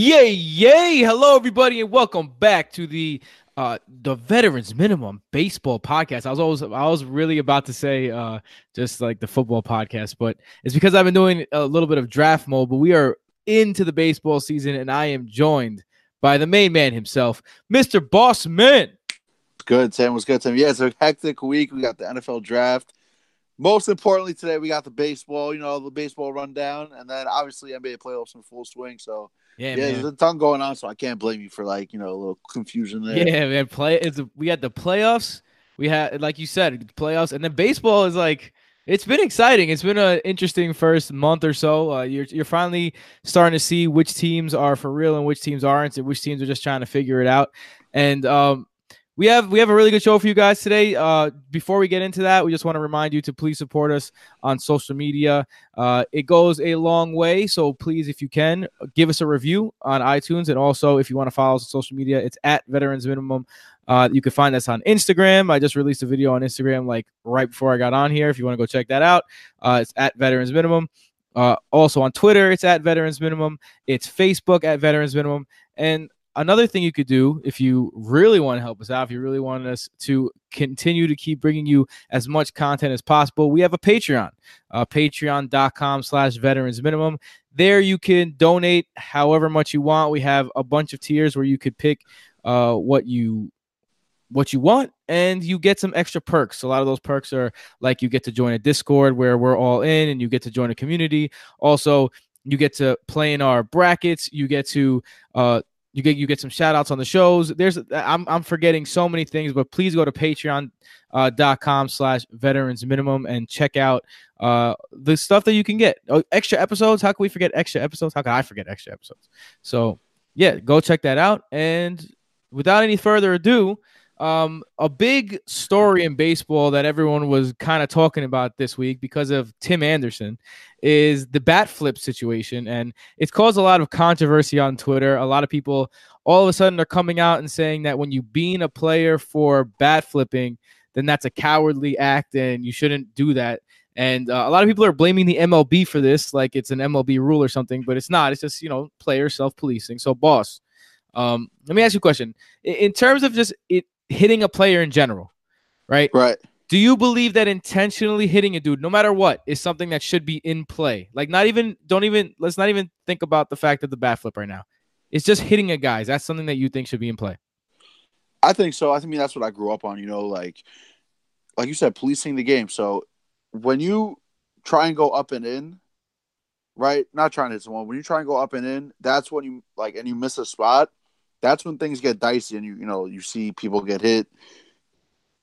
Yay, yay! Hello, everybody, and welcome back to the uh the Veterans Minimum Baseball Podcast. I was always I was really about to say uh just like the football podcast, but it's because I've been doing a little bit of draft mode, but we are into the baseball season, and I am joined by the main man himself, Mr. Boss Man. Good, Sam. Was good, Sam. Yeah, it's a hectic week. We got the NFL draft. Most importantly, today we got the baseball. You know, the baseball rundown, and then obviously NBA playoffs in full swing. So Yeah, yeah, man. there's a ton going on. So I can't blame you for like you know a little confusion there. Yeah, man. Play it's we had the playoffs. We had like you said, playoffs, and then baseball is like it's been exciting. It's been an interesting first month or so. Uh, you're you're finally starting to see which teams are for real and which teams aren't, and which teams are just trying to figure it out. And um, we have we have a really good show for you guys today. Uh, before we get into that, we just want to remind you to please support us on social media. Uh, it goes a long way, so please, if you can, give us a review on iTunes, and also if you want to follow us on social media, it's at Veterans Minimum. Uh, you can find us on Instagram. I just released a video on Instagram like right before I got on here. If you want to go check that out, uh, it's at Veterans Minimum. Uh, also on Twitter, it's at Veterans Minimum. It's Facebook at Veterans Minimum. And another thing you could do if you really want to help us out, if you really want us to continue to keep bringing you as much content as possible, we have a Patreon, uh, patreon.com slash veterans minimum. There you can donate however much you want. We have a bunch of tiers where you could pick uh, what you what you want and you get some extra perks. A lot of those perks are like you get to join a Discord where we're all in and you get to join a community. Also, you get to play in our brackets. You get to uh you get you get some shout outs on the shows. There's I'm I'm forgetting so many things, but please go to patreon.com uh, slash veterans minimum and check out uh the stuff that you can get. Oh, extra episodes. How can we forget extra episodes? How can I forget extra episodes? So yeah, go check that out. And without any further ado, um, a big story in baseball that everyone was kind of talking about this week because of Tim Anderson is the bat flip situation. And it's caused a lot of controversy on Twitter. A lot of people all of a sudden are coming out and saying that when you bean a player for bat flipping, then that's a cowardly act and you shouldn't do that. And uh, a lot of people are blaming the MLB for this, like it's an MLB rule or something, but it's not. It's just, you know, player self policing. So, boss, um, let me ask you a question. In, in terms of just it hitting a player in general, right? Right. Do you believe that intentionally hitting a dude, no matter what, is something that should be in play? Like, not even, don't even, let's not even think about the fact of the bat flip right now. It's just hitting a guy. Is that something that you think should be in play? I think so. I mean, that's what I grew up on. You know, like like you said, policing the game. So when you try and go up and in, right? Not trying to hit someone. When you try and go up and in, that's when you like and you miss a spot. That's when things get dicey, and you you know you see people get hit.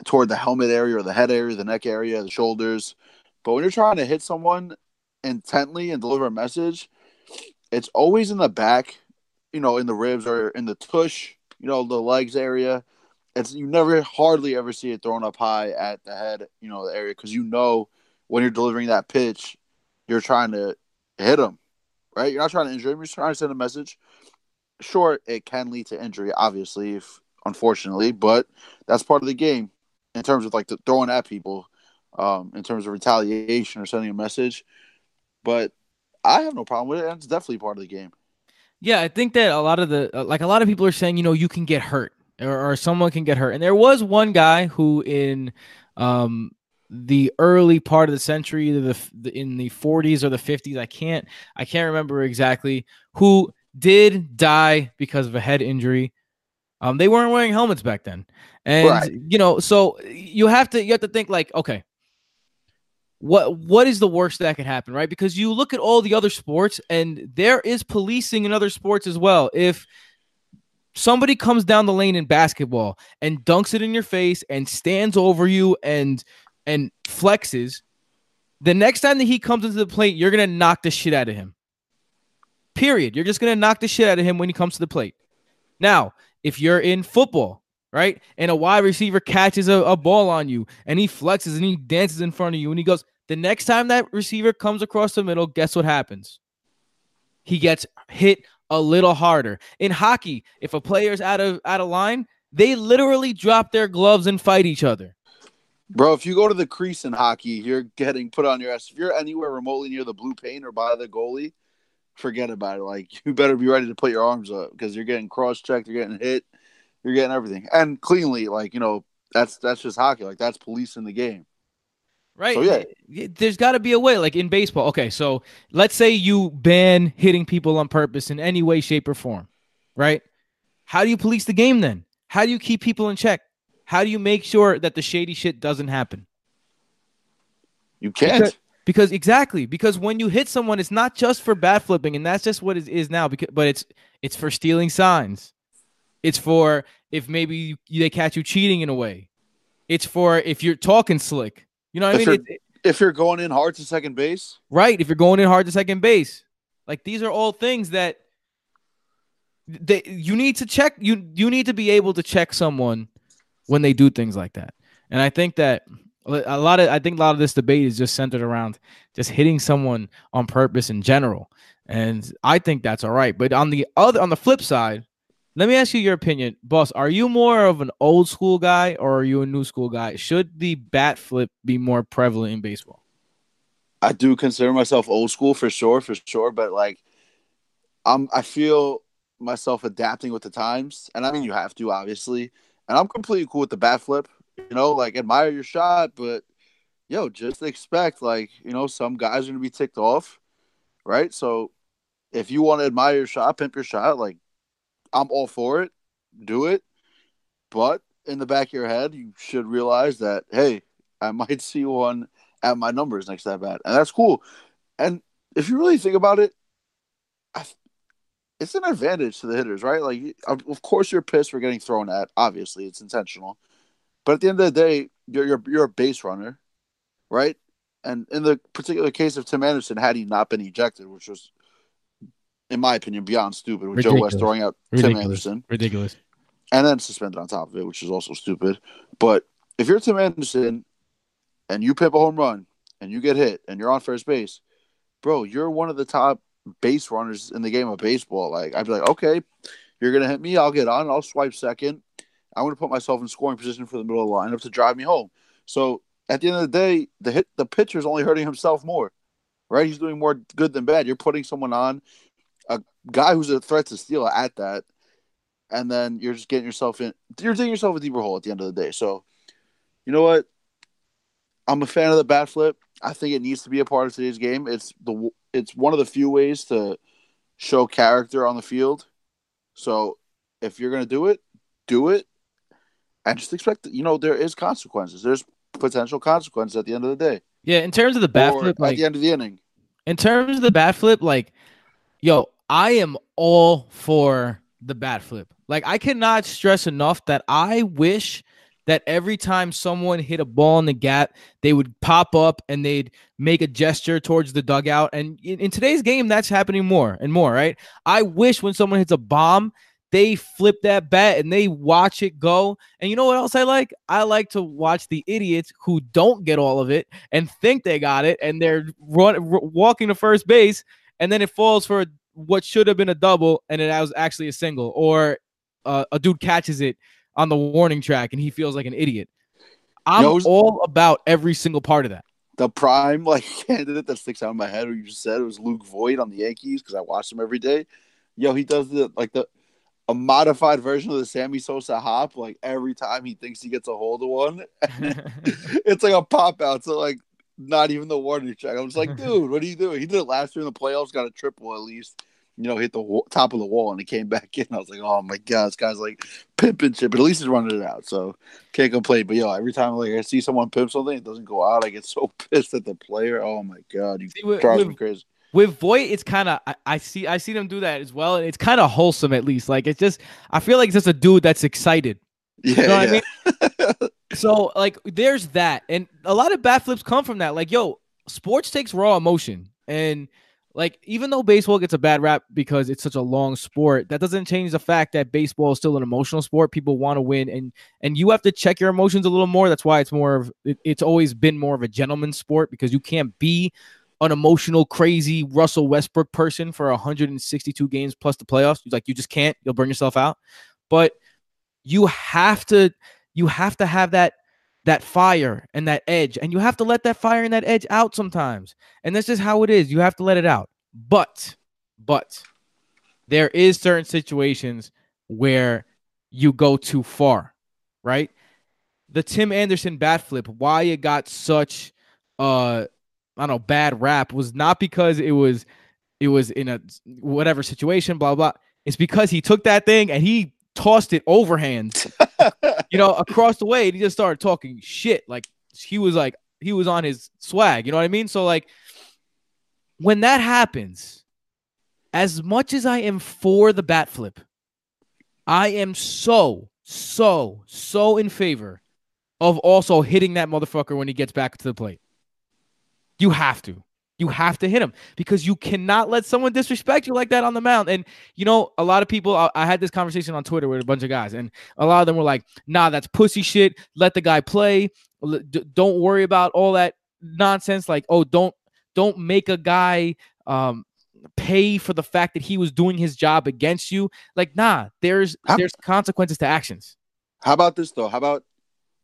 toward the helmet area or the head area, the neck area, the shoulders. But when you're trying to hit someone intently and deliver a message, it's always in the back, you know, in the ribs or in the tush, you know, the legs area. It's you never hardly ever see it thrown up high at the head, you know, the area because you know when you're delivering that pitch, you're trying to hit him, right? You're not trying to injure him. You're trying to send a message. Sure, it can lead to injury, obviously, if unfortunately, but that's part of the game in terms of like throwing at people, um, in terms of retaliation or sending a message. But I have no problem with it, and it's definitely part of the game. Yeah, I think that a lot of the like a lot of people are saying, you know, you can get hurt or, or someone can get hurt, and there was one guy who in um the early part of the century, the, the in the 40s or the 50s, I can't I can't remember exactly, who did die because of a head injury. Um, they weren't wearing helmets back then, and Right. you know, so you have to you have to think like, okay, what what is the worst that could happen, right? Because you look at all the other sports, and there is policing in other sports as well. If somebody comes down the lane in basketball and dunks it in your face and stands over you and and flexes, the next time that he comes into the plate, you're gonna knock the shit out of him. Period. You're just gonna knock the shit out of him when he comes to the plate. Now, if you're in football, right, and a wide receiver catches a, a ball on you and he flexes and he dances in front of you and he goes, the next time that receiver comes across the middle, guess what happens? He gets hit a little harder. In hockey, if a player's out of out of line, they literally drop their gloves and fight each other. Bro, if you go to the crease in hockey, you're getting put on your ass. If you're anywhere remotely near the blue paint or by the goalie, forget about it. Like you better be ready to put your arms up because you're getting cross checked, you're getting hit, you're getting everything. And cleanly, like, you know, that's that's just hockey. Like that's police in the game. Right. So, yeah. There's got to be a way. Like in baseball. Okay. So let's say you ban hitting people on purpose in any way, shape, or form. Right. How do you police the game then? How do you keep people in check? How do you make sure that the shady shit doesn't happen? You can't. Because, because exactly because when you hit someone, it's not just for bat flipping, and that's just what it is now. Because but it's it's for stealing signs. It's for if maybe you, they catch you cheating in a way. It's for if you're talking slick. You know what I mean? you're- It's- if you're going in hard to second base, Right. If you're going in hard to second base, like these are all things that they you need to check. You you need to be able to check someone when they do things like that. And I think that a lot of I think a lot of this debate is just centered around just hitting someone on purpose in general. And I think that's all right. But on the other on the flip side, let me ask you your opinion, boss. Are you more of an old school guy or are you a new school guy? Should the bat flip be more prevalent in baseball? I do consider myself old school for sure, for sure. But like, I'm I feel myself adapting with the times, and I mean you have to obviously. And I'm completely cool with the bat flip. You know, like admire your shot, but yo, just expect like you know some guys are gonna be ticked off, right? So if you want to admire your shot, pimp your shot, like I'm all for it. Do it, but in the back of your head, you should realize that hey, I might see one at my numbers next at bat, and that's cool. And if you really think about it, it's an advantage to the hitters, right? Like, of course, you're pissed for getting thrown at. Obviously, it's intentional, but at the end of the day, you're you're, you're a base runner, right? And in the particular case of Tim Anderson, had he not been ejected, which was, in my opinion, beyond stupid, with Joe West throwing out Tim Anderson Ridiculous. and then suspended on top of it, which is also stupid. But if you're Tim Anderson and you pimp a home run and you get hit and you're on first base, bro, you're one of the top base runners in the game of baseball. Like I'd be like, okay, you're gonna hit me, I'll get on, I'll swipe second. I'm gonna put myself in scoring position for the middle of the lineup to drive me home. So at the end of the day, the hit the pitcher's only hurting himself more. Right? He's doing more good than bad. You're putting someone on a guy who's a threat to steal at that and then you're just getting yourself in. You're digging yourself a deeper hole at the end of the day. So, you know what? I'm a fan of the bat flip. I think it needs to be a part of today's game. It's the it's one of the few ways to show character on the field. So, if you're gonna do it, do it, and just expect you know there is consequences. There's potential consequences at the end of the day, Yeah, in terms of the bat or flip, at like the end of the inning. in terms of the bat flip, like, yo, I am all for the bat flip. Like, I cannot stress enough that I wish that every time someone hit a ball in the gap, they would pop up and they'd make a gesture towards the dugout. And in, in today's game, that's happening more and more, right? I wish when someone hits a bomb, they flip that bat and they watch it go. And you know what else I like? I like to watch the idiots who don't get all of it and think they got it and they're run, r- walking to first base and then it falls for what should have been a double and it was actually a single or uh, a dude catches it on the warning track and he feels like an idiot. I'm Yo, all about every single part of that. The prime like candidate that sticks out in my head, who you just said, it was Luke Voit on the Yankees because I watch him every day. Yo, he does the like the a modified version of the Sammy Sosa hop. Like every time he thinks he gets a hold of one, it's like a pop out. So like not even the warning track. I'm just like, dude, what are you doing? He did it last year in the playoffs, got a triple at least. You know, hit the top of the wall and he came back in. I was like, oh my god, this guy's like pimping shit, but at least he's running it out, so can't complain. But yo, every time like I see someone pimp something, it doesn't go out. I get so pissed at the player. Oh my god, you See, with- drives with- me crazy. With Voit, it's kind of I, I see I see them do that as well. and It's kind of wholesome at least. Like it's just I feel like it's just a dude that's excited. Yeah, know what I mean? So like there's that, and a lot of bat flips come from that. Like yo, sports takes raw emotion, and like even though baseball gets a bad rap because it's such a long sport, that doesn't change the fact that baseball is still an emotional sport. People want to win, and and you have to check your emotions a little more. That's why it's more of it, it's always been more of a gentleman's sport because you can't be an emotional, crazy Russell Westbrook person for 162 games plus the playoffs. He's Like you just can't. You'll burn yourself out. But you have to you have to have that that fire and that edge and you have to let that fire and that edge out sometimes and that's just how it is you have to let it out but but there is certain situations where you go too far right the tim anderson bat flip why it got such uh i don't know bad rap was not because it was it was in a whatever situation blah blah it's because he took that thing and he tossed it overhand you know, across the way, and he just started talking shit. Like he was like he was on his swag. You know what I mean? So like when that happens, as much as I am for the bat flip, I am so so so in favor of also hitting that motherfucker when he gets back to the plate. You have to. You have to hit him because you cannot let someone disrespect you like that on the mound. And you know, a lot of people. I, I had this conversation on Twitter with a bunch of guys, and a lot of them were like, "Nah, that's pussy shit. Let the guy play. Don't worry about all that nonsense. Like, oh, don't don't make a guy um pay for the fact that he was doing his job against you. Like, nah, there's there's consequences to actions. How about this though? How about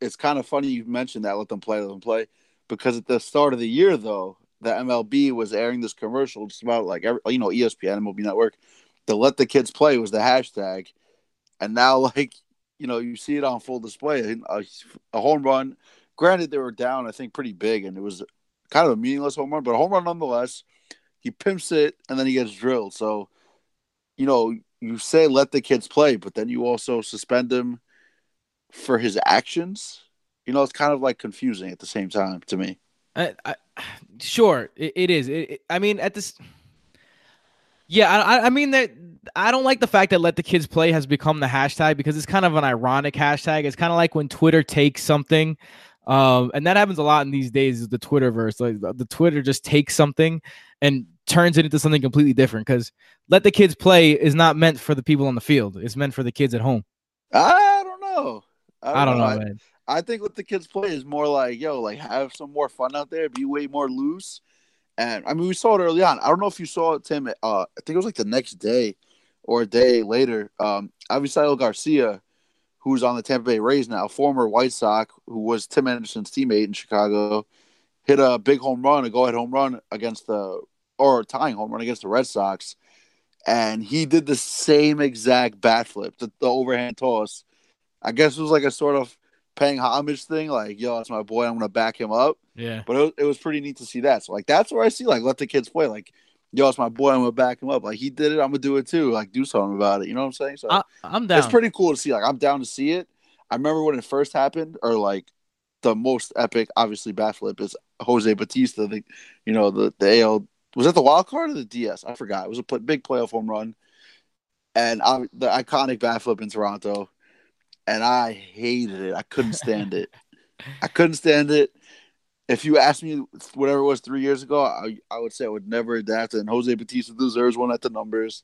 it's kind of funny you mentioned that let them play, let them play, because at the start of the year though, the MLB was airing this commercial just about like every, you know ESPN, MLB Network, the let the kids play was the hashtag, and now like you know you see it on full display. A, uh, a home run, granted they were down I think pretty big, and it was kind of a meaningless home run, but a home run nonetheless. He pimps it and then he gets drilled. So, you know, you say let the kids play, but then you also suspend him for his actions. You know, it's kind of like confusing at the same time to me. I, I, sure, it, it is. It, it- I mean, at this, yeah, I, I- mean that I don't like the fact that "let the kids play" has become the hashtag because it's kind of an ironic hashtag. It's kind of like when Twitter takes something, um, and that happens a lot in these days. Is the Twitterverse like the, Twitter just takes something and turns it into something completely different? Because "let the kids play" is not meant for the people on the field. It's meant for the kids at home. I don't know. I don't know, I, man. I think what the kids play is more like, yo, like have some more fun out there, be way more loose. And I mean, we saw it early on. I don't know if you saw it, Tim. Uh, I think it was like the next day or a day later. Um, Avisail Garcia, who's on the Tampa Bay Rays now, former White Sox, who was Tim Anderson's teammate in Chicago, hit a big home run, a go-ahead home run against the or a tying home run against the Red Sox, and he did the same exact bat flip, the, the overhand toss. I guess it was like a sort of paying homage thing, like, yo, that's my boy, I'm gonna back him up. Yeah. But it was, it was pretty neat to see that. So like that's where I see like let the kids play. Like, yo, it's my boy, I'm gonna back him up. Like he did it, I'm gonna do it too. Like do something about it. You know what I'm saying? So I, I'm down. it's pretty cool to see. Like I'm down to see it. I remember when it first happened, or like the most epic, obviously, bat flip is Jose Bautista. The you know the the AL was that the wild card or the DS? I forgot. It was a play, big playoff home run, and I, the iconic bat flip in Toronto. And I hated it. I couldn't stand it. I couldn't stand it. If you asked me whatever it was three years ago, I, I would say I would never adapt. And Jose Bautista deserves one at the numbers,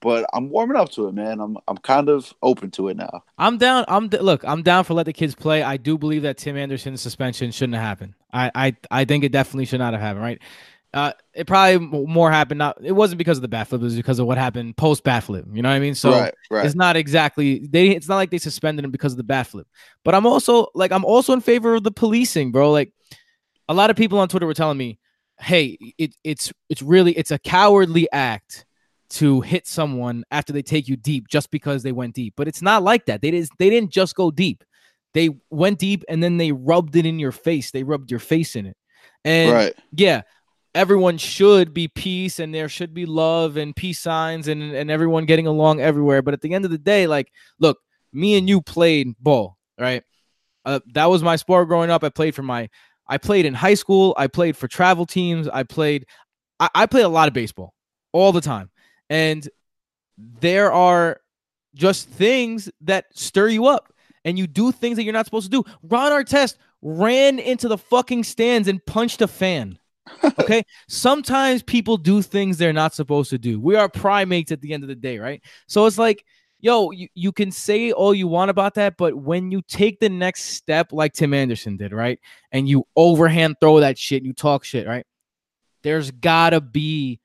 but I'm warming up to it, man. I'm I'm kind of open to it now. I'm down. I'm look. I'm down for let the kids play. I do believe that Tim Anderson's suspension shouldn't have happened. I I I think it definitely should not have happened. Right. Uh, it probably more happened. Not it wasn't because of the bat flip. It was because of what happened post bat flip. You know what I mean? So right, right. it's not exactly they. It's not like they suspended him because of the bat flip. But I'm also like I'm also in favor of the policing, bro. Like a lot of people on Twitter were telling me, "Hey, it, it's it's really it's a cowardly act to hit someone after they take you deep just because they went deep." But it's not like that. They didn't they didn't just go deep. They went deep and then they rubbed it in your face. They rubbed your face in it. And Right. yeah, everyone should be peace and there should be love and peace signs and, and everyone getting along everywhere. But at the end of the day, like, look, me and you played ball, right? Uh, that was my sport growing up. I played for my, I played in high school. I played for travel teams. I played, I, I played a lot of baseball all the time. And there are just things that stir you up and you do things that you're not supposed to do. Ron Artest ran into the fucking stands and punched a fan. Okay. Sometimes people do things they're not supposed to do. We are primates at the end of the day, right? So it's like, yo, you, you can say all you want about that, but when you take the next step, like Tim Anderson did, right? And you overhand throw that shit, and you talk shit, right? There's gotta be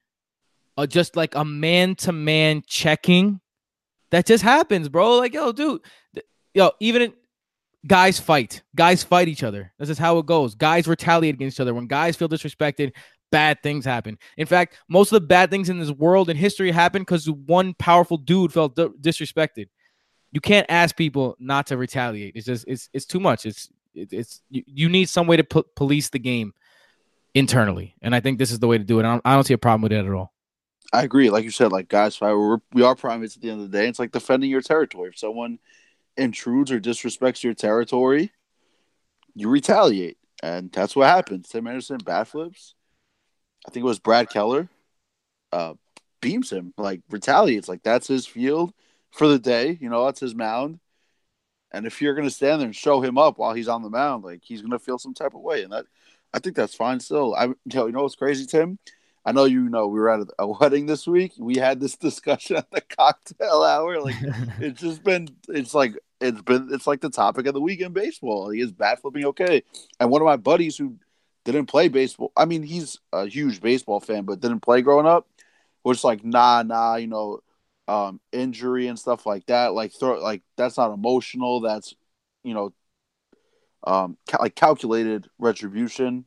a, just like a man to man checking that just happens, bro. Like, yo, dude, th- yo, even in, guys fight. Guys fight each other. This is how it goes. Guys retaliate against each other. When guys feel disrespected, bad things happen. In fact, most of the bad things in this world and history happen because one powerful dude felt di- disrespected. You can't ask people not to retaliate. It's just it's it's too much. It's it, it's you, you need some way to po- police the game internally, and I think this is the way to do it. I don't, I don't see a problem with it at all. I agree. Like you said, like guys. We're, we are primates at the end of the day. It's like defending your territory. If someone intrudes or disrespects your territory, you retaliate, and that's what happens. Tim Anderson bat flips. I think it was Brad Keller. Uh, beams him like retaliates. Like that's his field for the day. You know, that's his mound. And if you're gonna stand there and show him up while he's on the mound, like he's gonna feel some type of way, and that I think that's fine. Still, I you know, you know what's crazy, Tim? I know you know we were at a wedding this week. We had this discussion at the cocktail hour. Like it's just been it's like it's been it's like the topic of the week in baseball. He is bat flipping okay. And one of my buddies who didn't play baseball, I mean he's a huge baseball fan, but didn't play growing up, was like, nah, nah, you know, um, injury and stuff like that. Like throw like that's not emotional, that's you know um ca- like calculated retribution.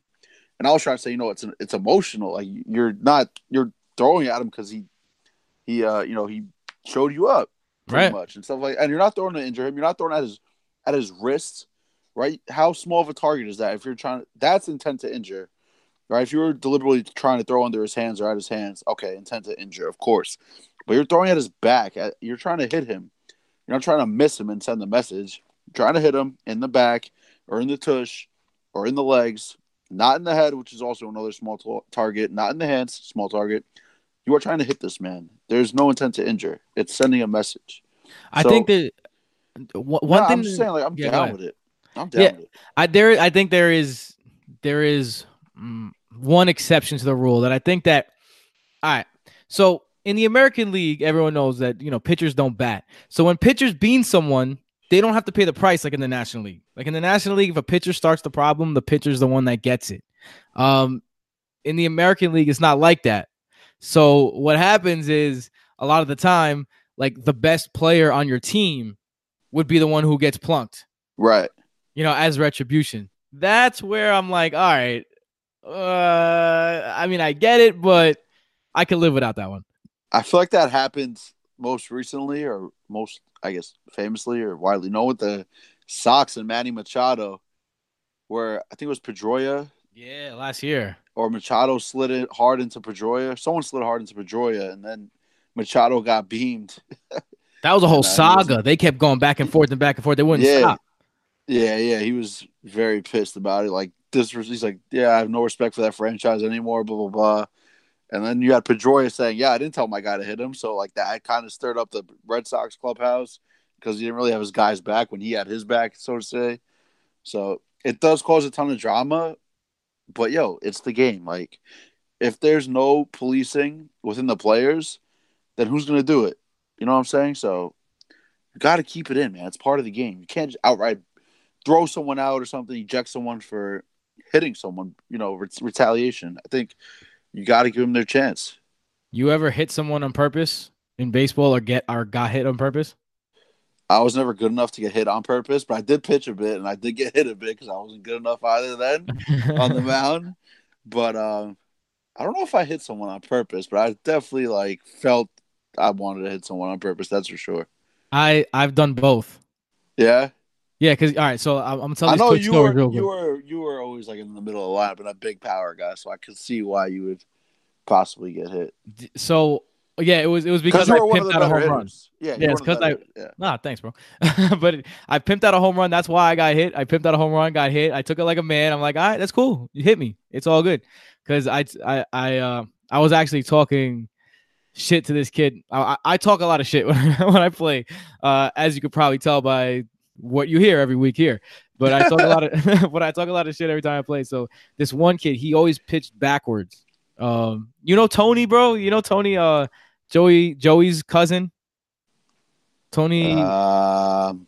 And I was trying to say, you know, it's it's emotional. Like you're not you're throwing at him because he he uh you know he showed you up pretty Right. much and stuff like. And you're not throwing to injure him. You're not throwing at his at his wrist, right? How small of a target is that? If you're trying, to, that's intent to injure, right? If you were deliberately trying to throw under his hands or at his hands, okay, intent to injure, of course. But you're throwing at his back. At, you're trying to hit him. You're not trying to miss him and send the message. You're trying to hit him in the back or in the tush or in the legs, not in the head, which is also another small t- target. Not in the hands, small target. You are trying to hit this man. There's no intent to injure. It's sending a message. I So- think that one No, thing I'm saying, like I'm Yeah, down with it. I'm down Yeah. with it. I there I think there is there is mm, one exception to the rule that I think that all right. So in the American League, everyone knows that you know pitchers don't bat. So when pitchers bean someone, they don't have to pay the price like in the National League. Like in the National League, if a pitcher starts the problem, the pitcher's the one that gets it. Um, in the American League, it's not like that. So what happens is a lot of the time, like the best player on your team would be the one who gets plunked Right. you know, as retribution. That's where I'm like, all right, uh, I mean, I get it, but I can live without that one. I feel like that happened most recently, or most, I guess, famously or widely known with the Sox and Manny Machado, where I think it was Pedroia Yeah, last year. or Machado slid it hard into Pedroia. Someone slid hard into Pedroia, and then Machado got beamed. That was a whole Yeah, uh, man, he was- saga. They kept going back and forth and back and forth. They wouldn't Yeah. stop. Yeah, yeah, he was very pissed about it. Like this, he's like, "Yeah, I have no respect for that franchise anymore." Blah blah blah. And then you had Pedroia saying, "Yeah, I didn't tell my guy to hit him." So like that kind of stirred up the Red Sox clubhouse. because he didn't really have his guys back when he had his back, so to say. So it does cause a ton of drama, but yo, it's the game. Like, if there's no policing within the players, then who's gonna do it? You know what I'm saying? So you got to keep it in, man. It's part of the game. You can't just outright throw someone out or something, eject someone for hitting someone. You know, ret- retaliation. I think you got to give them their chance. You ever hit someone on purpose in baseball or get or got hit on purpose? I was never good enough to get hit on purpose, but I did pitch a bit and I did get hit a bit because I wasn't good enough either then on the mound. But um, I don't know if I hit someone on purpose, but I definitely like felt I wanted to hit someone on purpose. That's for sure. I I've done both. Yeah, Yeah, because all right, so I'm, I'm telling you, I know you were you were you were always like in the middle of the line, but a big power guy, so I could see why you would possibly get hit So yeah, it was it was because I were one of pimped out a home run. Yeah, Yeah, you were it's one of the 'cause I- yeah. Nah, thanks, bro. but I pimped out a home run. That's why I got hit. I pimped out a home run, got hit. I took it like a man. I'm like, all right, that's cool. You hit me. It's all good. Cause I I I uh I was actually talking shit to this kid. I, I I talk a lot of shit when, when I play, uh, as you could probably tell by what you hear every week here. But I talk a lot of but I talk a lot of shit every time I play. So this one kid, he always pitched backwards. Um, you know Tony, bro. You know Tony, uh, Joey Joey's cousin. Tony. Um,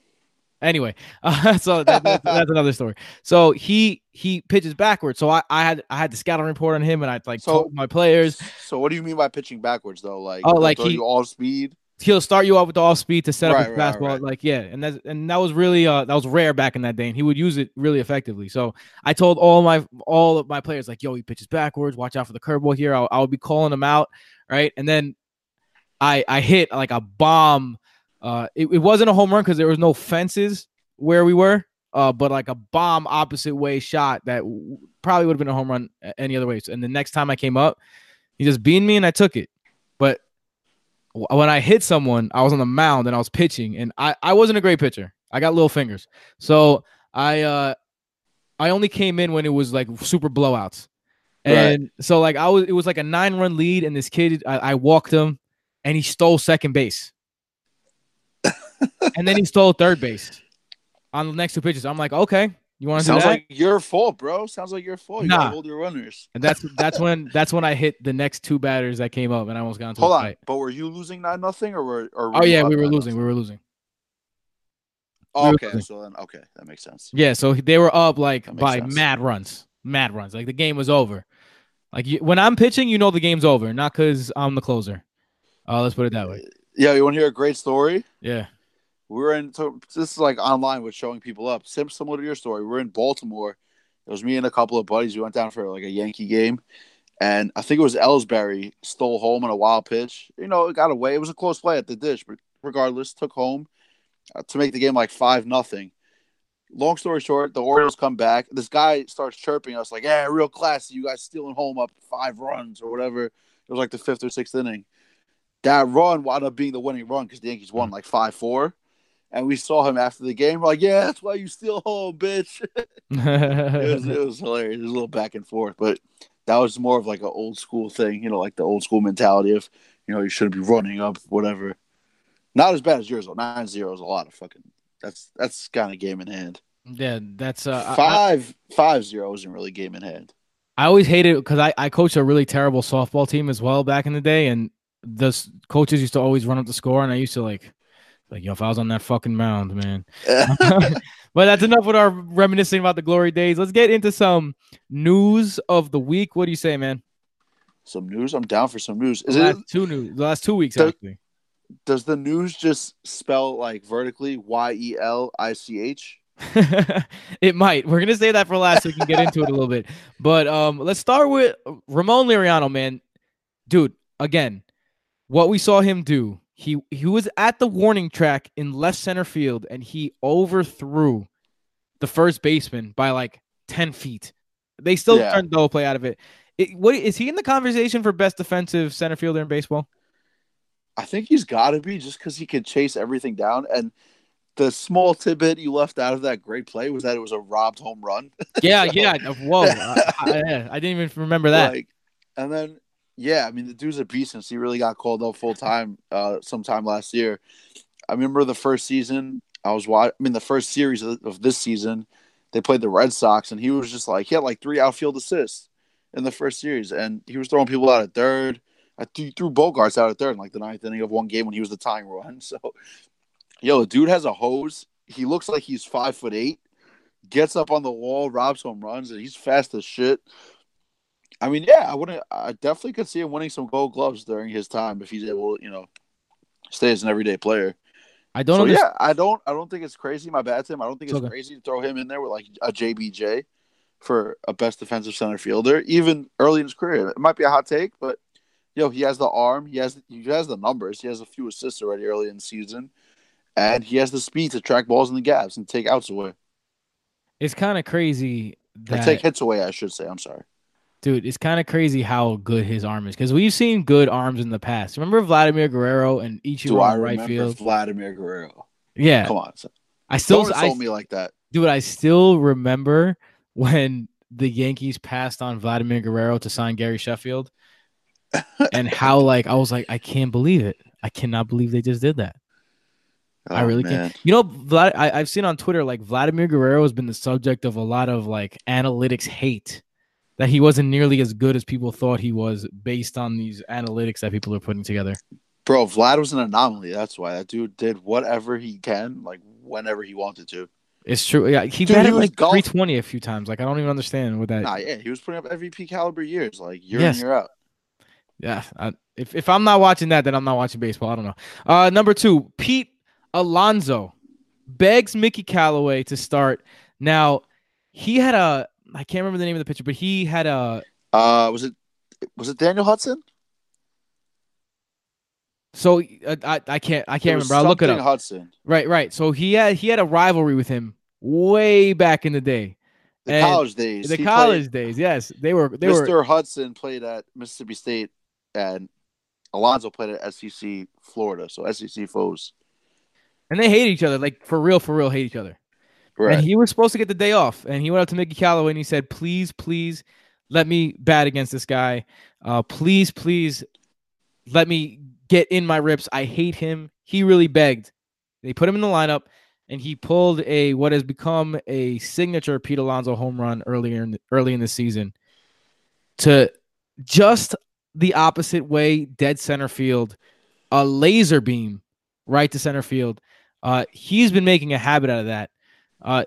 Anyway, uh, so that, that's, that's another story. So he he pitches backwards. So I, I had I had the scouting report on him, and I like So- told my players so what do you mean by pitching backwards though? Like Oh, like he- you all speed. He'll start you off with the off speed to set up Right, fastball. right. Like yeah, and that and that was really uh that was rare back in that day, and he would use it really effectively. So I told all my all of my players like, yo, he pitches backwards. Watch out for the curveball here. I'll, I'll be calling him out, right? And then I I hit like a bomb. Uh, it, it wasn't a home run because there was no fences where we were. Uh, but like a bomb opposite way shot that w- probably would have been a home run any other way. And the next time I came up, he just beamed me and I took it. But when I hit someone, I was on the mound and I was pitching, and I, I wasn't a great pitcher. I got little fingers, so I uh I only came in when it was like super blowouts, Right. and so like I was it was like a nine run lead, and this kid I, I walked him, and he stole second base, and then he stole third base on the next two pitches. I'm like, okay, you want to do Sounds like your fault, bro. Sounds like your fault. You Nah. hold your runners. and that's that's when that's when I hit the next two batters that came up, and I almost got into Hold a on, but were you losing nine nothing or were? Or were Oh yeah, we were 9-0? losing. We were losing. Oh, we okay, losing. so then okay, that makes sense. Yeah, so they were up like by sense. mad runs, mad runs. Like the game was over. Like you, when I'm pitching, you know the game's over, not because I'm the closer. Uh, let's put it that way. Yeah, you want to hear a great story? Yeah. We were in. So this is like online with showing people up. Sim similar to your story. We were in Baltimore. It was me and a couple of buddies. We went down for like a Yankee game, and I think it was Ellsbury stole home on a wild pitch. You know, it got away. It was a close play at the dish, but regardless, took home uh, to make the game like five nothing. Long story short, the Orioles come back. This guy starts chirping us like, "Yeah, real classy. You guys stealing home up five runs or whatever." It was like the fifth or sixth inning. That run wound up being the winning run because the Yankees won like five four. And we saw him after the game. We're like, "Yeah, that's why you steal home, bitch." it was it was hilarious. It was a little back and forth, but that was more of like an old school thing, you know, like the old school mentality of, you know, you shouldn't be running up, whatever. Not as bad as yours though. Nine zero is a lot of fucking. That's that's kind of game in hand. yeah, that's uh, I- I, Five five zero isn't really game in hand. I always hated because I I coached a really terrible softball team as well back in the day, and the coaches used to always run up the score, and I used to like, like yo, if I was on that fucking mound, man. but that's enough with our reminiscing about the glory days. Let's get into some news of the week. What do you say, man? some news. I'm down for some news. Is the it? two news, the last two weeks Does- actually. Does the news just spell like vertically Y E L I C H? it might. We're gonna say that for last so we can get into it a little bit. But um, let's start with Ramon Laureano, man. Dude, again, what we saw him do, he he was at the warning track in left center field and he overthrew the first baseman by like 10 feet. They still Yeah. turned double play out of it. it. What is he in the conversation for best defensive center fielder in baseball? I think he's got to be just because he can chase everything down. And the small tidbit you left out of that great play was that it was a robbed home run. Yeah, yeah. Whoa. I, I- I didn't even remember that. Like, and then yeah, I mean the dude's a beast since he really got called up full time uh sometime last year. I remember the first season I was watching. I mean, the first series of, of this season, they played the Red Sox, and he was just like he had like three outfield assists in the first series, and he was throwing people out at third. I th- threw Bogaerts out at third in like the ninth inning of one game when he was the tying run. So, yo, the dude has a hose. He looks like he's five foot eight. Gets up on the wall, robs home runs, and he's fast as shit. I mean, yeah, I wouldn't. I definitely could see him winning some Gold Gloves during his time if he's able, you know, stay as an everyday player. I don't. So understand. yeah, I don't. I don't think it's crazy. My bad, Tim. I don't think it's Okay. crazy to throw him in there with like a JBJ for a best defensive center fielder, even early in his career. It might be a hot take, but yo, he has the arm. He has he has the numbers. He has a few assists already early in the season, and he has the speed to track balls in the gaps and take outs away. It's kind of crazy Or take hits away. I should say. I'm sorry. Dude, it's kind of crazy how good his arm is because we've seen good arms in the past. Remember Vladimir Guerrero and Do Ichiro I in right field? Do? Vladimir Guerrero? Yeah, Come on, son. I still, don't I, me like that. dude, I still remember when the Yankees passed on Vladimir Guerrero to sign Gary Sheffield, and how like I was like, I can't believe it. I cannot believe they just did that. I Oh, really man. can't. You know, Vlad, I, I've seen on Twitter like Vladimir Guerrero has been the subject of a lot of like analytics hate that he wasn't nearly as good as people thought he was based on these analytics that people are putting together. Bro, Vlad was an anomaly. That's why that dude did whatever he can, like whenever he wanted to. It's true. Yeah, he Dude, batted he like golf- 320 a few times. Like I don't even understand what that. Nah, yeah, he was putting up MVP caliber years, like year Yes. in year out. Yeah, I, if if I'm not watching that, then I'm not watching baseball. I don't know. Uh, number two, Pete Alonso begs Mickey Callaway to start. Now, he had a I can't remember the name of the pitcher, but he had a Uh, was it was it Daniel Hudson? so uh, I I can't I can't remember. I'll look it up. Hudson, Right, right. So he had he had a rivalry with him way back in the day, the And college days. the He college days. Yes, they were played, they were Mr. Hudson played at Mississippi State, and Alonso played at SEC Florida. So SEC foes. and they hate each other like for real, for real, hate each other. Right. And he was supposed to get the day off, and he went up to Mickey Callaway and he said, "Please, please, let me bat against this guy. Uh, please, please, let me get in my rips. I hate him. He really begged. They put him in the lineup, and he pulled a what has become a signature Pete Alonso home run earlier in the, early in the season to just the opposite way, dead center field, a laser beam right to center field. Uh, he's been making a habit out of that. Uh,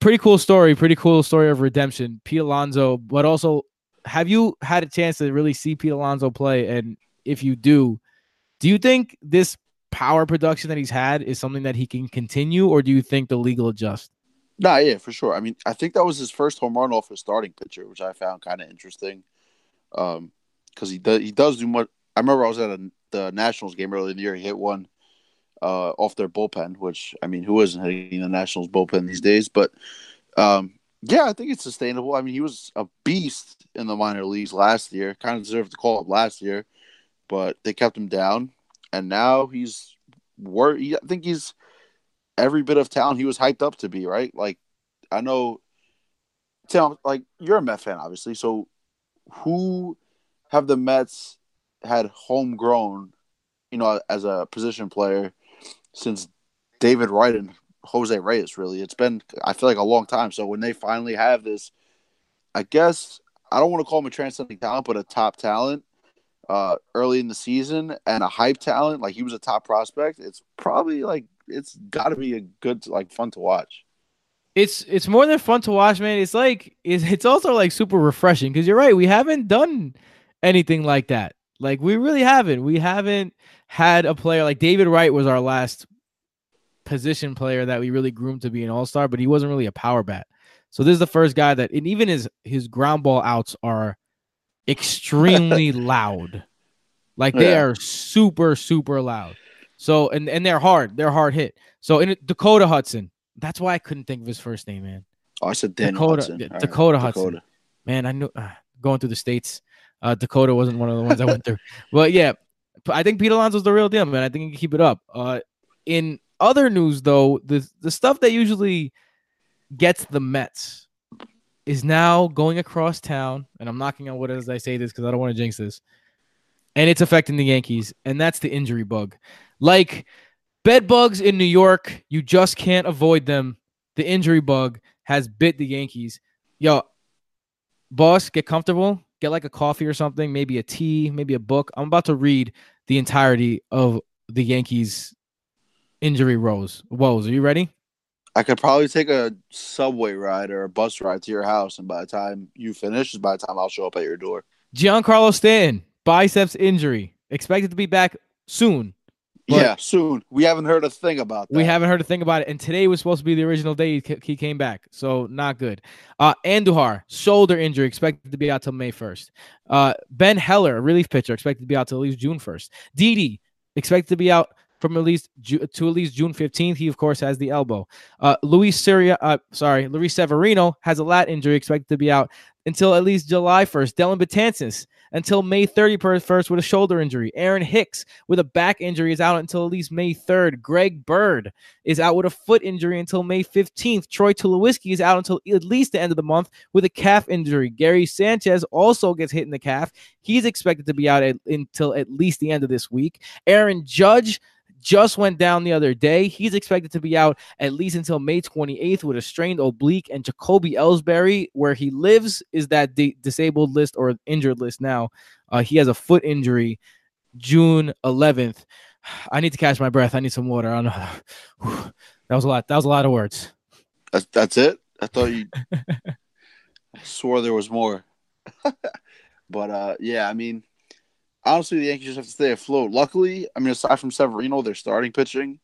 pretty cool story. Pretty cool story of redemption. Pete Alonso, but also, have you had a chance to really see Pete Alonso play? And if you do, do you think this power production that he's had is something that he can continue, or do you think the league will adjust? Nah, yeah, for sure. I mean, I think that was his first home run off a starting pitcher, which I found kind of interesting. Um, because he does he does do much. I remember I was at a, the Nationals game earlier in the year. He hit one uh off their bullpen, which I mean, who isn't hitting the Nationals bullpen these days? But um, yeah, I think it's sustainable. I mean, he was a beast in the minor leagues last year. Kind of deserved the call up last year, but they kept him down, and now he's wor- I think he's every bit of talent he was hyped up to be. Right? Like, I know, Tim. Like, you're a Met fan, obviously. So, who have the Mets had homegrown, you know, as a position player since David Wright and Jose Reyes? Really, it's been I feel like a long time. So when they finally have this, I guess I don't want to call him a transcending talent, but a top talent uh, early in the season and a hype talent, like he was a top prospect. It's probably like it's got to be a good like fun to watch. It's it's more than fun to watch, man. It's like it's, it's also like super refreshing because you're right. We haven't done anything like that. Like we really haven't. We haven't had a player like David Wright was our last position player that we really groomed to be an all star, but he wasn't really a power bat. So this is the first guy that, and even his his ground ball outs are extremely loud. Like they Yeah. are super super loud. So and and they're hard. They're hard hit. So in Dakota Hudson, that's why I couldn't think of his first name, man. Oh, I said Daniel Dakota- Hudson. D- All right, Dakota Hudson. Man, I knew uh, going through the states. Uh, Dakota wasn't one of the ones I went through, but yeah, I think Pete Alonso's the real deal, man. I think he can keep it up. Uh, in other news, though, the the stuff that usually gets the Mets is now going across town, and I'm knocking on wood as I say this because I don't want to jinx this, and it's affecting the Yankees, and that's the injury bug. Like Bed bugs in New York, you just can't avoid them. The injury bug has bit the Yankees. Yo, boss, get comfortable. Get like a coffee or something, maybe a tea, maybe a book. I'm about to read the entirety of the Yankees injury rows. Woes. Are you ready? I could probably take a subway ride or a bus ride to your house, and by the time you finish, is by the time I'll show up at your door. Giancarlo Stanton, biceps injury, expected to be back soon. But- yeah, soon. We haven't heard a thing about that. We haven't heard a thing about it, and today was supposed to be the original day he, he came back, so not good. Uh, Andujar shoulder injury expected to be out till May first. Uh, Ben Heller, a relief pitcher, expected to be out till at least June first. Didi expected to be out from at least Ju- to at least June fifteenth. He of course has the elbow. Uh, Luis Syria, uh, sorry, Luis Severino has a lat injury expected to be out until at least July first. Dellin Betances until May 31st with a shoulder injury. Aaron Hicks with a back injury is out until at least May 3rd. Greg Bird is out with a foot injury until May 15th. Troy Tulowitzki is out until at least the end of the month with a calf injury. Gary Sanchez also gets hit in the calf. He's expected to be out at, until at least the end of this week. Aaron Judge just went down the other day. He's expected to be out at least until May 28th with a strained oblique. And Jacoby Ellsbury, where he lives, is that the disabled list or injured list now. Uh, he has a foot injury June 11th. I need to catch my breath. I need some water. I don't know. Whew. That was a lot. That was a lot of words. That's, that's it. I thought you I swore there was more. but uh, yeah, I mean, honestly, the Yankees just have to stay afloat. Luckily, I mean, aside from Severino, their starting pitching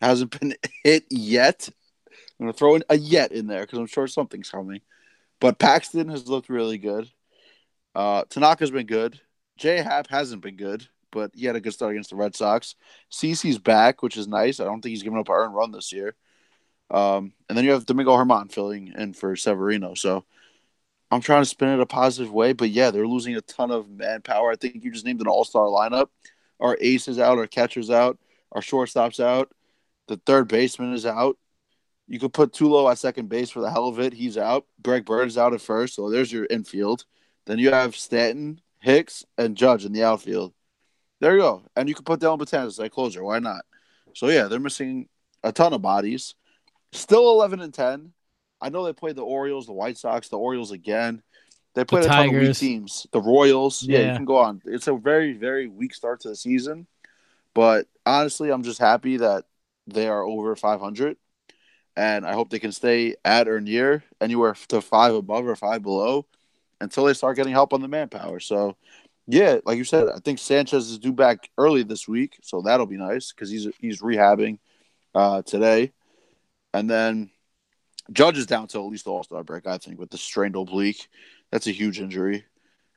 hasn't been hit yet. I'm gonna throw in a yet in there because I'm sure something's coming. But Paxton has looked really good. Uh, Tanaka's been good. J Happ hasn't been good, but he had a good start against the Red Sox. CC's back, which is nice. I don't think he's given up an earned run this year. Um, and then you have Domingo German filling in for Severino. So I'm trying to spin it a positive way, but yeah, they're losing a ton of manpower. I think you just named an all star lineup. Our ace is out, our catcher's out, our shortstop's out, the third baseman is out. You could put Tulo at second base for the hell of it. He's out. Greg Bird is out at first, so there's your infield. Then you have Stanton, Hicks, and Judge in the outfield. There you go. And you could put Dellin Betances at closer. Why not? So yeah, they're missing a ton of bodies. Still 11 and 10. I know they played the Orioles, the White Sox, the Orioles again. They played a ton of weak teams. The Royals. Yeah. Yeah. you can go on. It's a very, very weak start to the season. But honestly, I'm just happy that they are over 500. And I hope they can stay at or near anywhere to five above or five below until they start getting help on the manpower. So, yeah, like you said, I think Sanchez is due back early this week, so that'll be nice because he's he's rehabbing uh, today, and then Judge is down till at least the All Star break. I think with the strained oblique, that's a huge injury.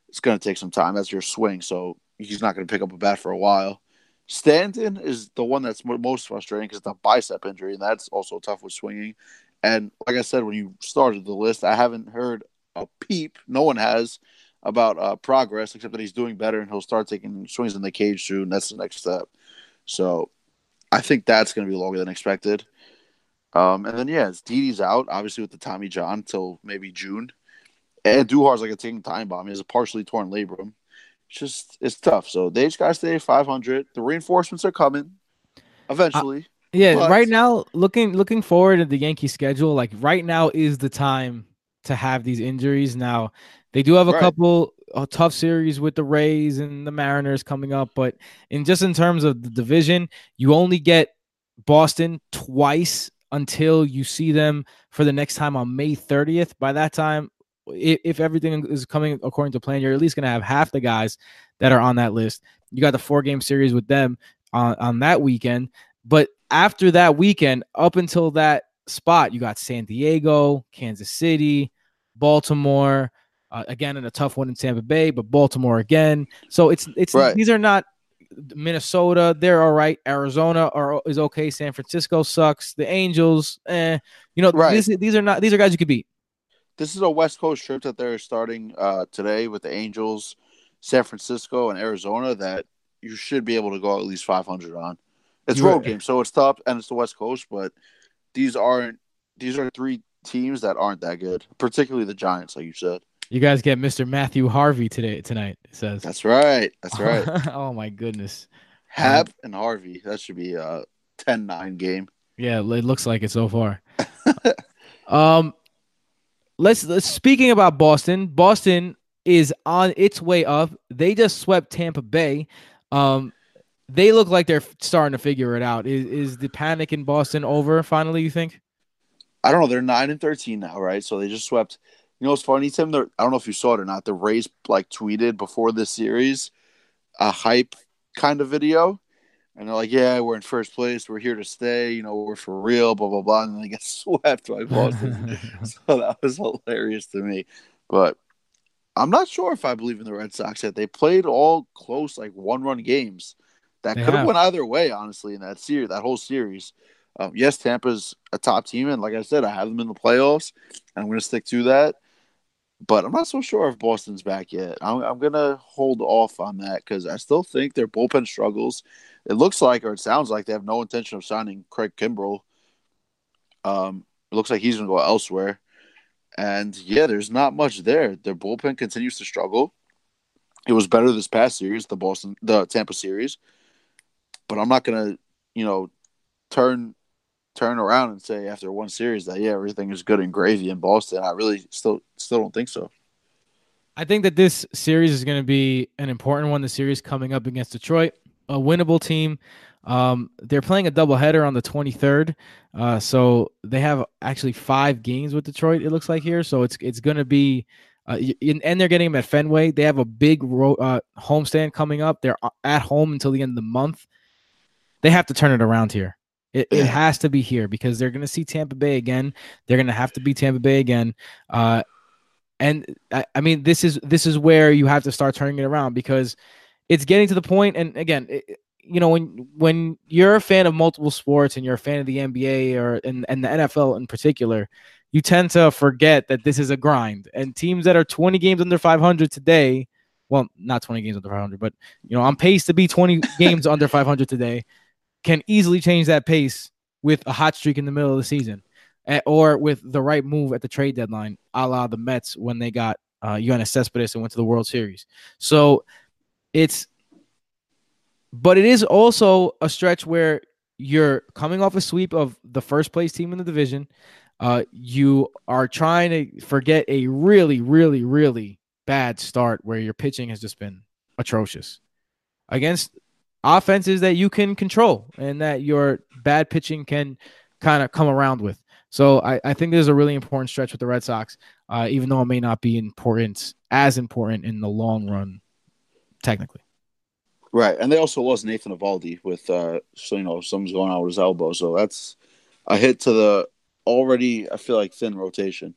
It's going to take some time. That's your swing, so he's not going to pick up a bat for a while. Stanton is the one that's most frustrating because it's a bicep injury, and that's also tough with swinging. And like I said, when you started the list, I haven't heard a peep. No one has about uh, progress except that he's doing better and he'll start taking swings in the cage soon. That's the next step. So I think that's going to be longer than expected. Um, and then yeah, it's Didi's out obviously with the Tommy John till maybe June. Andujar's like a ticking time bomb. He has a partially torn labrum. It's just it's tough. So they just gotta stay at 500. The reinforcements are coming eventually. Yeah, But- right now, looking looking forward at the Yankee schedule, like right now is the time to have these injuries. Now, they do have a Right. couple uh, tough series with the Rays and the Mariners coming up, but in just in terms of the division, you only get Boston twice until you see them for the next time on May 30th. By that time, if, everything is coming according to plan, you're at least going to have half the guys that are on that list. You got the four game series with them on, on that weekend. But after that weekend, up until that spot, you got San Diego, Kansas City, Baltimore, uh, again in a tough one in Tampa Bay, but Baltimore again. So it's it's Right. these are not Minnesota. They're all right. Arizona are is okay. San Francisco sucks. The Angels, eh. You know, Right. this, these are not these are guys you could beat. This is a West Coast trip that they're starting uh, today with the Angels, San Francisco, and Arizona that you should be able to go at least 500 on. It's You're- road game, so it's tough, and it's the West Coast, but these aren't these are three teams that aren't that good, particularly the Giants, like you said. You guys get Mr. Matthew Harvey today tonight. It says. That's right. That's right. oh my goodness. Happ and Harvey. That should be a 10-9 game. Yeah, it looks like it so far. um, let's, let's speaking about Boston. Boston is on its way up. They just swept Tampa Bay. Um, they look like they're starting to figure it out. Is is the panic in Boston over finally? You think? I don't know. They're nine and thirteen now, right? So they just swept. You know what's funny, Tim? I don't know if you saw it or not. The Rays like tweeted before this series a hype kind of video, and they're like, "Yeah, we're in first place. We're here to stay. You know, we're for real." Blah blah blah, and then they get swept by Boston. so that was hilarious to me. But I'm not sure if I believe in the Red Sox yet. They played all close, like one run games that could have went either way, honestly, in that series, that whole series. Um, yes, Tampa's a top team, and like I said, I have them in the playoffs, and I'm going to stick to that. But I'm not so sure if Boston's back yet. I'm, I'm to hold off on that because I still think their bullpen struggles. It looks like, or it sounds like, they have no intention of signing Craig Kimbrel. Um, it looks like he's to go elsewhere. And yeah, there's not much there. Their bullpen continues to struggle. It was better this past series, the Boston, the Tampa series but I'm not gonna, you know, turn turn around and say after one series that yeah everything is good and gravy in Boston. I really still still don't think so. I think that this series is going to be an important one. The series coming up against Detroit, a winnable team. Um, they're playing a doubleheader on the 23rd, uh, so they have actually five games with Detroit. It looks like here, so it's it's going to be. Uh, and they're getting them at Fenway. They have a big ro- uh, homestand coming up. They're at home until the end of the month. They have to turn it around here. It, it has to be here because they're going to see Tampa Bay again. They're going to have to be Tampa Bay again. Uh, and I, I, mean, this is this is where you have to start turning it around because it's getting to the point. And again, it, you know, when when you're a fan of multiple sports and you're a fan of the NBA or and, and the NFL in particular, you tend to forget that this is a grind. And teams that are 20 games under 500 today, well, not 20 games under 500, but you know, on pace to be 20 games under 500 today can easily change that pace with a hot streak in the middle of the season eh, or with the right move at the trade deadline, a la the Mets when they got uh, Yoenis Cespedes and went to the World Series. So it's, but it is also a stretch where you're coming off a sweep of the first place team in the division. Uh, you are trying to forget a really, really, really bad start where your pitching has just been atrocious against offenses that you can control and that your bad pitching can kind of come around with. So I, I think there's a really important stretch with the Red Sox, uh, even though it may not be important as important in the long run, technically. Right, and they also lost Nathan Eovaldi with uh, so you know something's going on with his elbow, so that's a hit to the already I feel like thin rotation.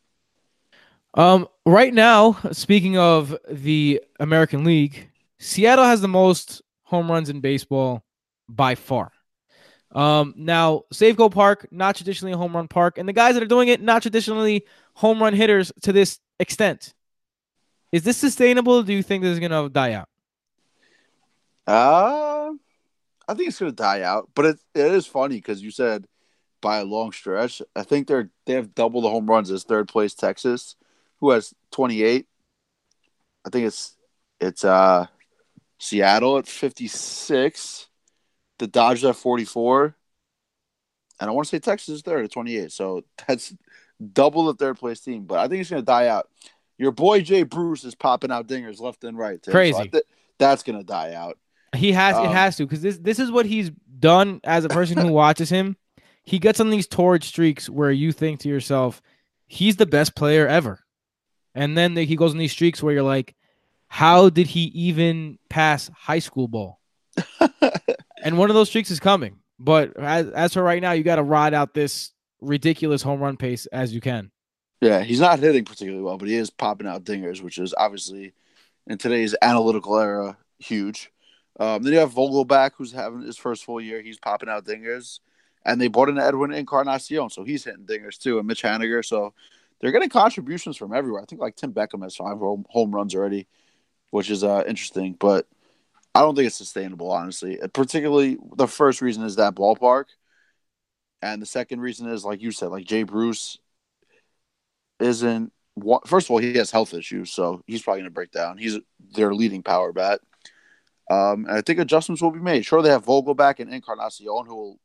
Um, right now, speaking of the American League, Seattle has the most home runs in baseball by far. Um, now, Safeco Park, not traditionally a home run park, and the guys that are doing it, not traditionally home run hitters to this extent. Is this sustainable? do you think this is going to die out? Uh, I think it's going to die out, but it, it is funny because you said by a long stretch. I think they're they have double the home runs as third place Texas, who has 28. I think it's it's uh Seattle at 56, the Dodgers at 44, and I want to say Texas is third at 28. So that's double the third place team. But I think it's going to die out. Your boy Jay Bruce is popping out dingers left and right. Tim. Crazy. So th- that's going to die out. He has. Um, it has to because this this is what he's done as a person who watches him. He gets on these torrid streaks where you think to yourself, he's the best player ever, and then he goes on these streaks where you're like, how did he even pass high school ball? and one of those streaks is coming. But as, as for right now, you got to ride out this ridiculous home run pace as you can. Yeah, he's not hitting particularly well, but he is popping out dingers, which is obviously in today's analytical era huge. Um, then you have Vogelbach, who's having his first full year. He's popping out dingers, and they brought in Edwin Encarnacion, so he's hitting dingers too, and Mitch Haniger. So they're getting contributions from everywhere. I think like Tim Beckham has five home runs already which is uh, interesting. But I don't think it's sustainable, honestly. Particularly, the first reason is that ballpark, and the second reason is, like you said, like Jay Bruce isn't. First of all, he has health issues, so he's probably going to break down. He's their leading power bat. Um, and I think adjustments will be made. Sure, they have Vogelbach and Encarnacion who will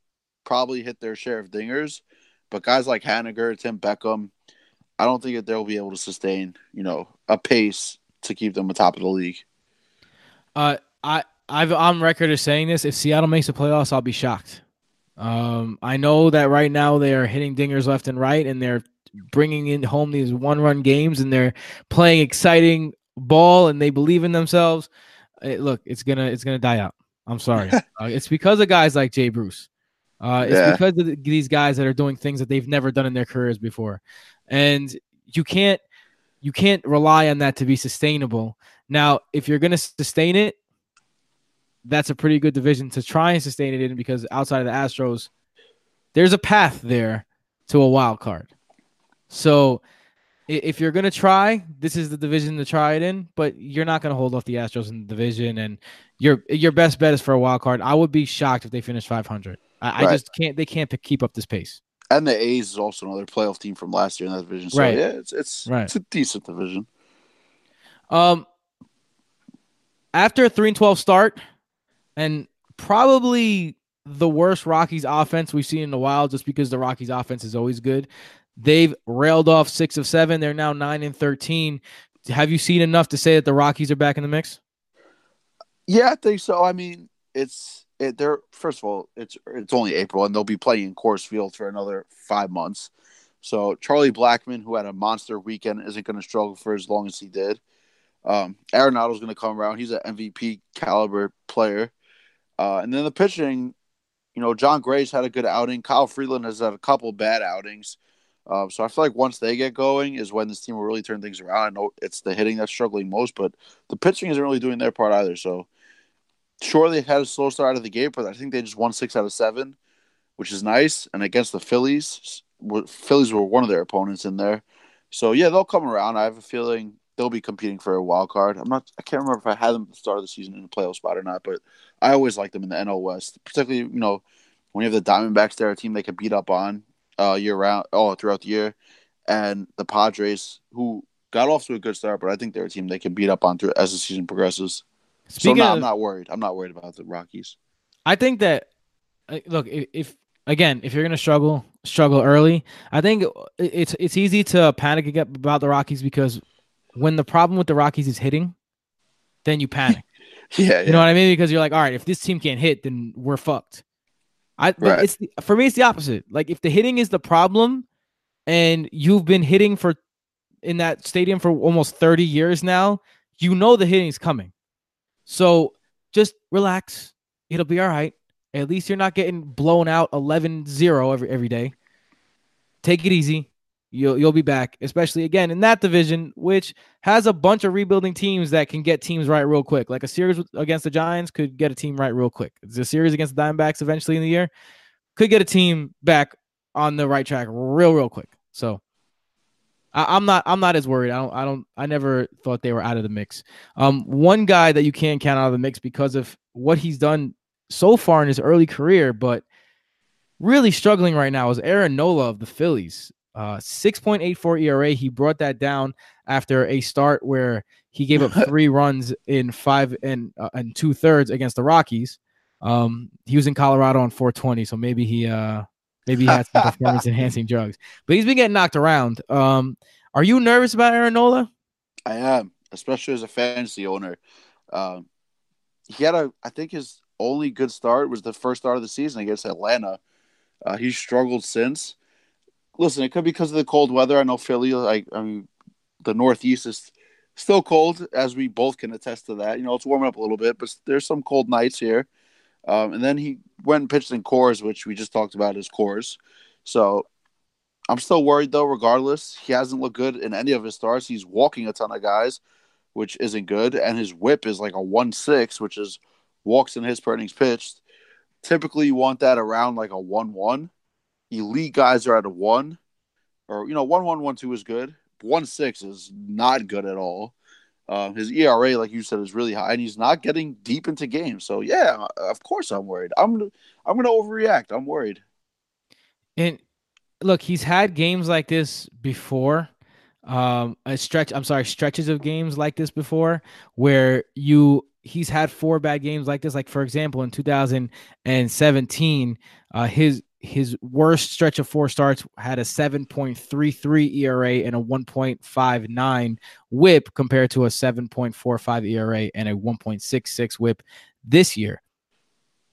probably hit their share of dingers, but guys like Haniger, Tim Beckham, I don't think that they'll be able to sustain, you know, a pace to keep them atop of the league. Uh, I I've on record of saying this. If Seattle makes the playoffs, I'll be shocked. Um, I know that right now they are hitting dingers left and right, and they're bringing in home these one-run games, and they're playing exciting ball, and they believe in themselves. It, look, it's gonna it's gonna die out. I'm sorry. uh, it's because of guys like Jay Bruce. Uh, it's Yeah. because of these guys that are doing things that they've never done in their careers before, and you can't you can't rely on that to be sustainable. Now, if you're going to sustain it, that's a pretty good division to try and sustain it in because outside of the Astros, there's a path there to a wild card. So if you're going to try, this is the division to try it in, but you're not going to hold off the Astros in the division and your your best bet is for a wild card. I would be shocked if they finish 500. I, I just can't they can't keep up this pace. And the A's is also another playoff team from last year in that division. So Right. yeah, it's it's Right. it's a decent division. Um, after a three and twelve start, and probably the worst Rockies offense we've seen in a while, just because the Rockies offense is always good. They've railed off six of seven. They're now nine and thirteen. Have you seen enough to say that the Rockies are back in the mix? Yeah, I think so. I mean, it's it. They're first of all, it's it's only April, and they'll be playing in Coors Field for another five months. So Charlie Blackmon, who had a monster weekend, isn't going to struggle for as long as he did. Um, Arenado's going to come around. He's an MVP caliber player. Uh, and then the pitching, you know, Jon Gray's had a good outing. Kyle Freeland has had a couple bad outings. Um, so I feel like once they get going is when this team will really turn things around. I know it's the hitting that's struggling most, but the pitching isn't really doing their part either. So sure they had a slow start out of the gate, but I think they just won six out of seven, which is nice. And against the Phillies, Phillies were one of their opponents in there. So yeah, they'll come around. I have a feeling they'll be competing for a wild card. I'm not. I can't remember if I had them at the start of the season in a playoff spot or not, but I always like them in the NL West, particularly you know when you have the Diamondbacks. They're a team they can beat up on uh, year round, all throughout the year, and the Padres who got off to a good start, but I think they're a team they can beat up on through as the season progresses. Speaking so no, of, I'm not worried. I'm not worried about the Rockies. I think that uh, look if, if again if you're gonna struggle struggle early, I think it's it's easy to panic about the Rockies because when the problem with the Rockies is hitting, then you panic. Yeah, You know what I mean? Because you're like, all right, if this team can't hit, then we're fucked. I Right. it's the- for me, it's the opposite. Like if the hitting is the problem, and you've been hitting for in that stadium for almost 30 years now, you know the hitting's coming. So just relax. It'll be all right. At least you're not getting blown out 11-0 every every day. Take it easy. You'll you'll be back, especially again in that division, which has a bunch of rebuilding teams that can get teams right real quick. Like a series against the Giants could get a team right real quick. A series against the Diamondbacks eventually in the year could get a team back on the right track real real quick. So I, I'm not I'm not as worried. I don't I don't I never thought they were out of the mix. Um, one guy that you can't count out of the mix because of what he's done so far in his early career, but really struggling right now is Aaron Nola of the Phillies. Uh, 6.84 ERA. He brought that down after a start where he gave up three runs in five and uh, and two thirds against the Rockies. Um, he was in Colorado on 420, so maybe he uh maybe he had some performance enhancing drugs. But he's been getting knocked around. Um, are you nervous about Aaron Nola? I am, especially as a fantasy owner. Um, he had a, I think his only good start was the first start of the season against Atlanta. Uh, he's struggled since. Listen, it could be because of the cold weather. I know Philly, like I mean, the Northeast is still cold, as we both can attest to that. You know, it's warming up a little bit, but there's some cold nights here. Um, and then he went and pitched in Coors, which we just talked about as Coors. So I'm still worried though. Regardless, he hasn't looked good in any of his starts. He's walking a ton of guys, which isn't good, and his WHIP is like a one six, which is walks and hits per innings pitched. Typically, you want that around like a one one. Elite guys are at a one, or you know, one one one two is good. One six is not good at all. Um, his ERA, like you said, is really high, and he's not getting deep into games. So yeah, of course I'm worried. I'm I'm gonna overreact. I'm worried. And look, he's had games like this before. Um, a stretch. I'm sorry, stretches of games like this before, where you he's had four bad games like this. Like for example, in 2017, uh, his his worst stretch of four starts had a 7.33 ERA and a 1.59 whip compared to a 7.45 ERA and a 1.66 whip this year.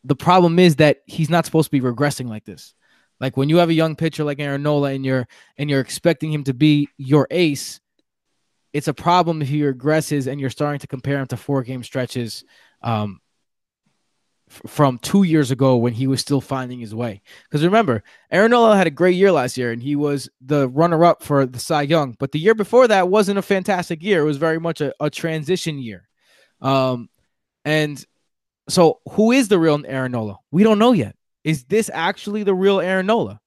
The problem is that he's not supposed to be regressing like this. Like when you have a young pitcher like Aaron Nola and you're and you're expecting him to be your ace, it's a problem if he regresses and you're starting to compare him to four game stretches um, from two years ago when he was still finding his way. Because remember, Aaron Nola had a great year last year and he was the runner up for the Cy Young. But the year before that wasn't a fantastic year. It was very much a, a transition year. Um, and so who is the real Aaron Nola? We don't know yet. Is this actually the real Aaron Nola?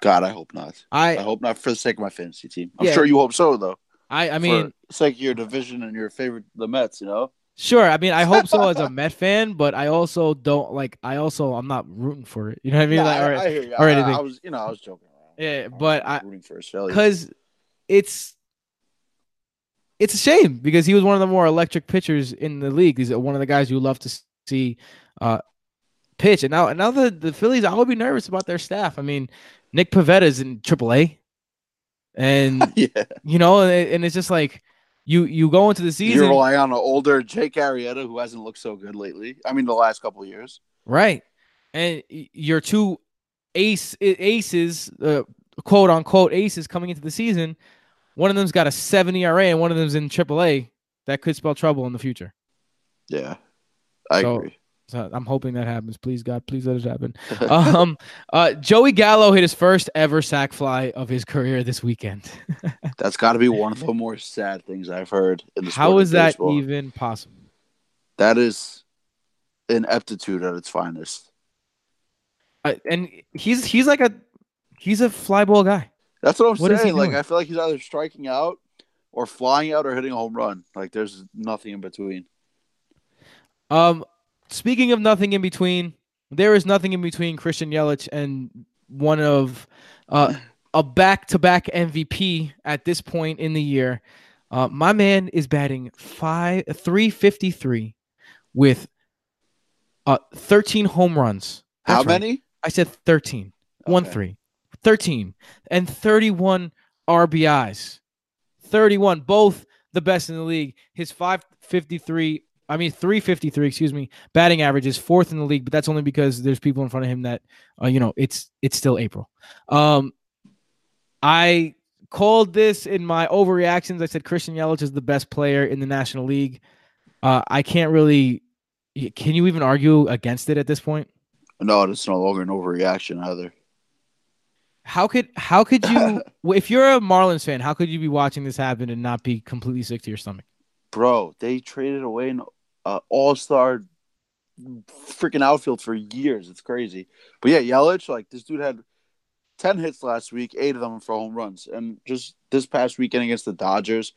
God, I hope not. I, I hope not for the sake of my fantasy team. I'm Yeah. sure you hope so, though. I, I mean, for the sake of your division and your favorite, the Mets. You know. Sure. I mean, I hope so as a Met fan, but I also don't like. I also I'm not rooting for it. You know what I mean? Nah, like, I, or- I hear you. or I, anything. I was, you know, I was joking around. Yeah, I but I- rooting for failure. because it's it's a shame because he was one of the more electric pitchers in the league. He's one of the guys you love to see uh, pitch. And now, and now the the Phillies, I would be nervous about their staff. I mean, Nick Pivetta's in AAA, and yeah, you know, and, and it's just like you you go into the season. you rely on an older Jake Arrieta who hasn't looked so good lately. I mean, the last couple of years. Right. And your two ace aces, uh, quote unquote aces coming into the season, one of them's got a 7 ERA and one of them's in AAA. That could spell trouble in the future. Yeah, I So- agree. So I'm hoping that happens. Please, God, please let it happen. um, uh, Joey Gallo hit his first ever sac fly of his career this weekend. That's got to be one of the more sad things I've heard in the sport How of that baseball. even possible? That is ineptitude at its finest. Uh, and he's he's like a he's a fly ball guy. That's what I'm What is saying. Like doing? I feel like he's either striking out or flying out or hitting a home run. Like there's nothing in between. Um, speaking of nothing in between, there is nothing in between Christian Yelich and one of uh, a back-to-back MVP at this point in the year. Uh, my man is batting five three fifty three with uh 13 home runs. How That's right. many? I said 13. One Okay. three. 13 and 31 RBIs. 31, both the best in the league. His 553, I mean 353, excuse me, batting average is fourth in the league, but that's only because there's people in front of him that uh, you know, it's it's still April. Um I called this in my overreactions. I said Christian Yelich is the best player in the National League. Uh I can't really can you even argue against it at this point? No, it's no longer an overreaction either. How could how could you if you're a Marlins fan, how could you be watching this happen and not be completely sick to your stomach? Bro, they traded away an uh, all-star freaking outfield for years. It's crazy. But yeah, Yelich, like this dude had 10 hits last week, 8 of them for home runs. And just this past weekend against the Dodgers,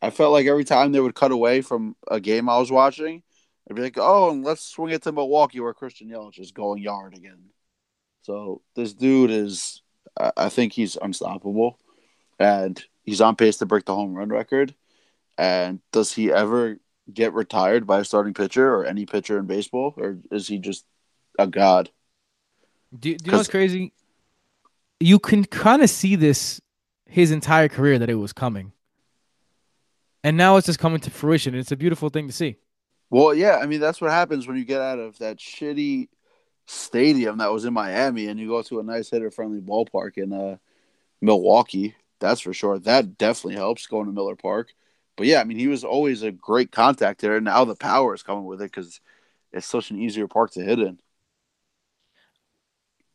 I felt like every time they would cut away from a game I was watching, I'd be like, "Oh, and let's swing it to Milwaukee where Christian Yelich is going yard again." So, this dude is I think he's unstoppable and he's on pace to break the home run record. And does he ever get retired by a starting pitcher or any pitcher in baseball, or is he just a god? Do, do you know what's crazy? You can kind of see this his entire career that it was coming. And now it's just coming to fruition. It's a beautiful thing to see. Well, yeah, I mean that's what happens when you get out of that shitty stadium that was in Miami and you go to a nice hitter-friendly ballpark in uh, Milwaukee. That's for sure. That definitely helps going to Miller Park. But yeah, I mean he was always a great contact there. and Now the power is coming with it because it's such an easier park to hit in.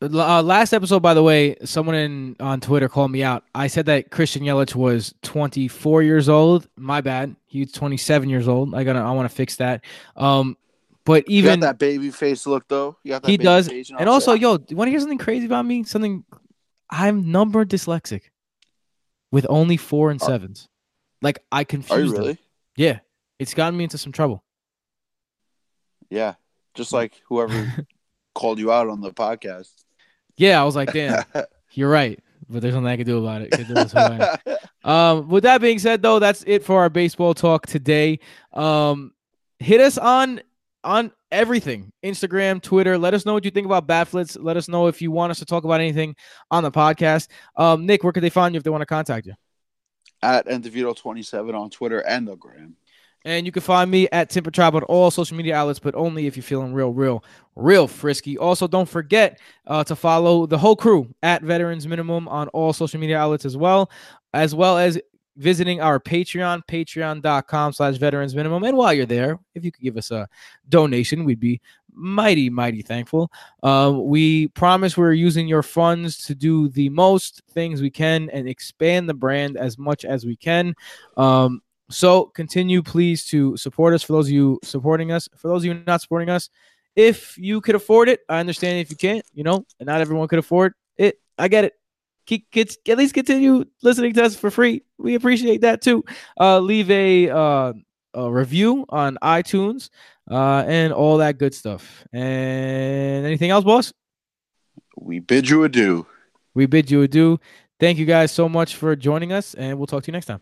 Uh, last episode, by the way, someone in on Twitter called me out. I said that Christian Yelich was 24 years old. My bad. He's 27 years old. I gotta. I want to fix that. Um, but You even got that baby face look though. You got that he does. face, and also, yo, do you want to hear something crazy about me? Something. I'm number dyslexic, with only four and Are- sevens. Like I are confused. them. really? Yeah, it's gotten me into some trouble. Yeah, just like whoever called you out on the podcast. Yeah, I was like, damn, you're right, but there's nothing I can do about it. that's who I am. Um, with that being said, though, that's it for our baseball talk today. Um, hit us on on everything Instagram, Twitter. Let us know what you think about Batflits. Let us know if you want us to talk about anything on the podcast. Um, Nick, where could they find you if they want to contact you? At Endevito27 on Twitter and the gram. And you can find me at Timper Tribe on all social media outlets, but only if you're feeling real, real, real frisky. Also, don't forget uh, to follow the whole crew at Veterans Minimum on all social media outlets as well, as well as visiting our Patreon, patreon.com slash veterans minimum. And while you're there, if you could give us a donation, we'd be mighty, mighty thankful. Uh, we promise we're using your funds to do the most things we can and expand the brand as much as we can. Um, so continue, please, to support us. For those of you supporting us, for those of you not supporting us, if you could afford it, I understand if you can't, you know, and not everyone could afford it. I get it. Keep, get, at least continue listening to us for free. We appreciate that too. Uh, leave a, uh, a review on iTunes uh, and all that good stuff. And anything else, boss? We bid you adieu. We bid you adieu. Thank you guys so much for joining us, and we'll talk to you next time.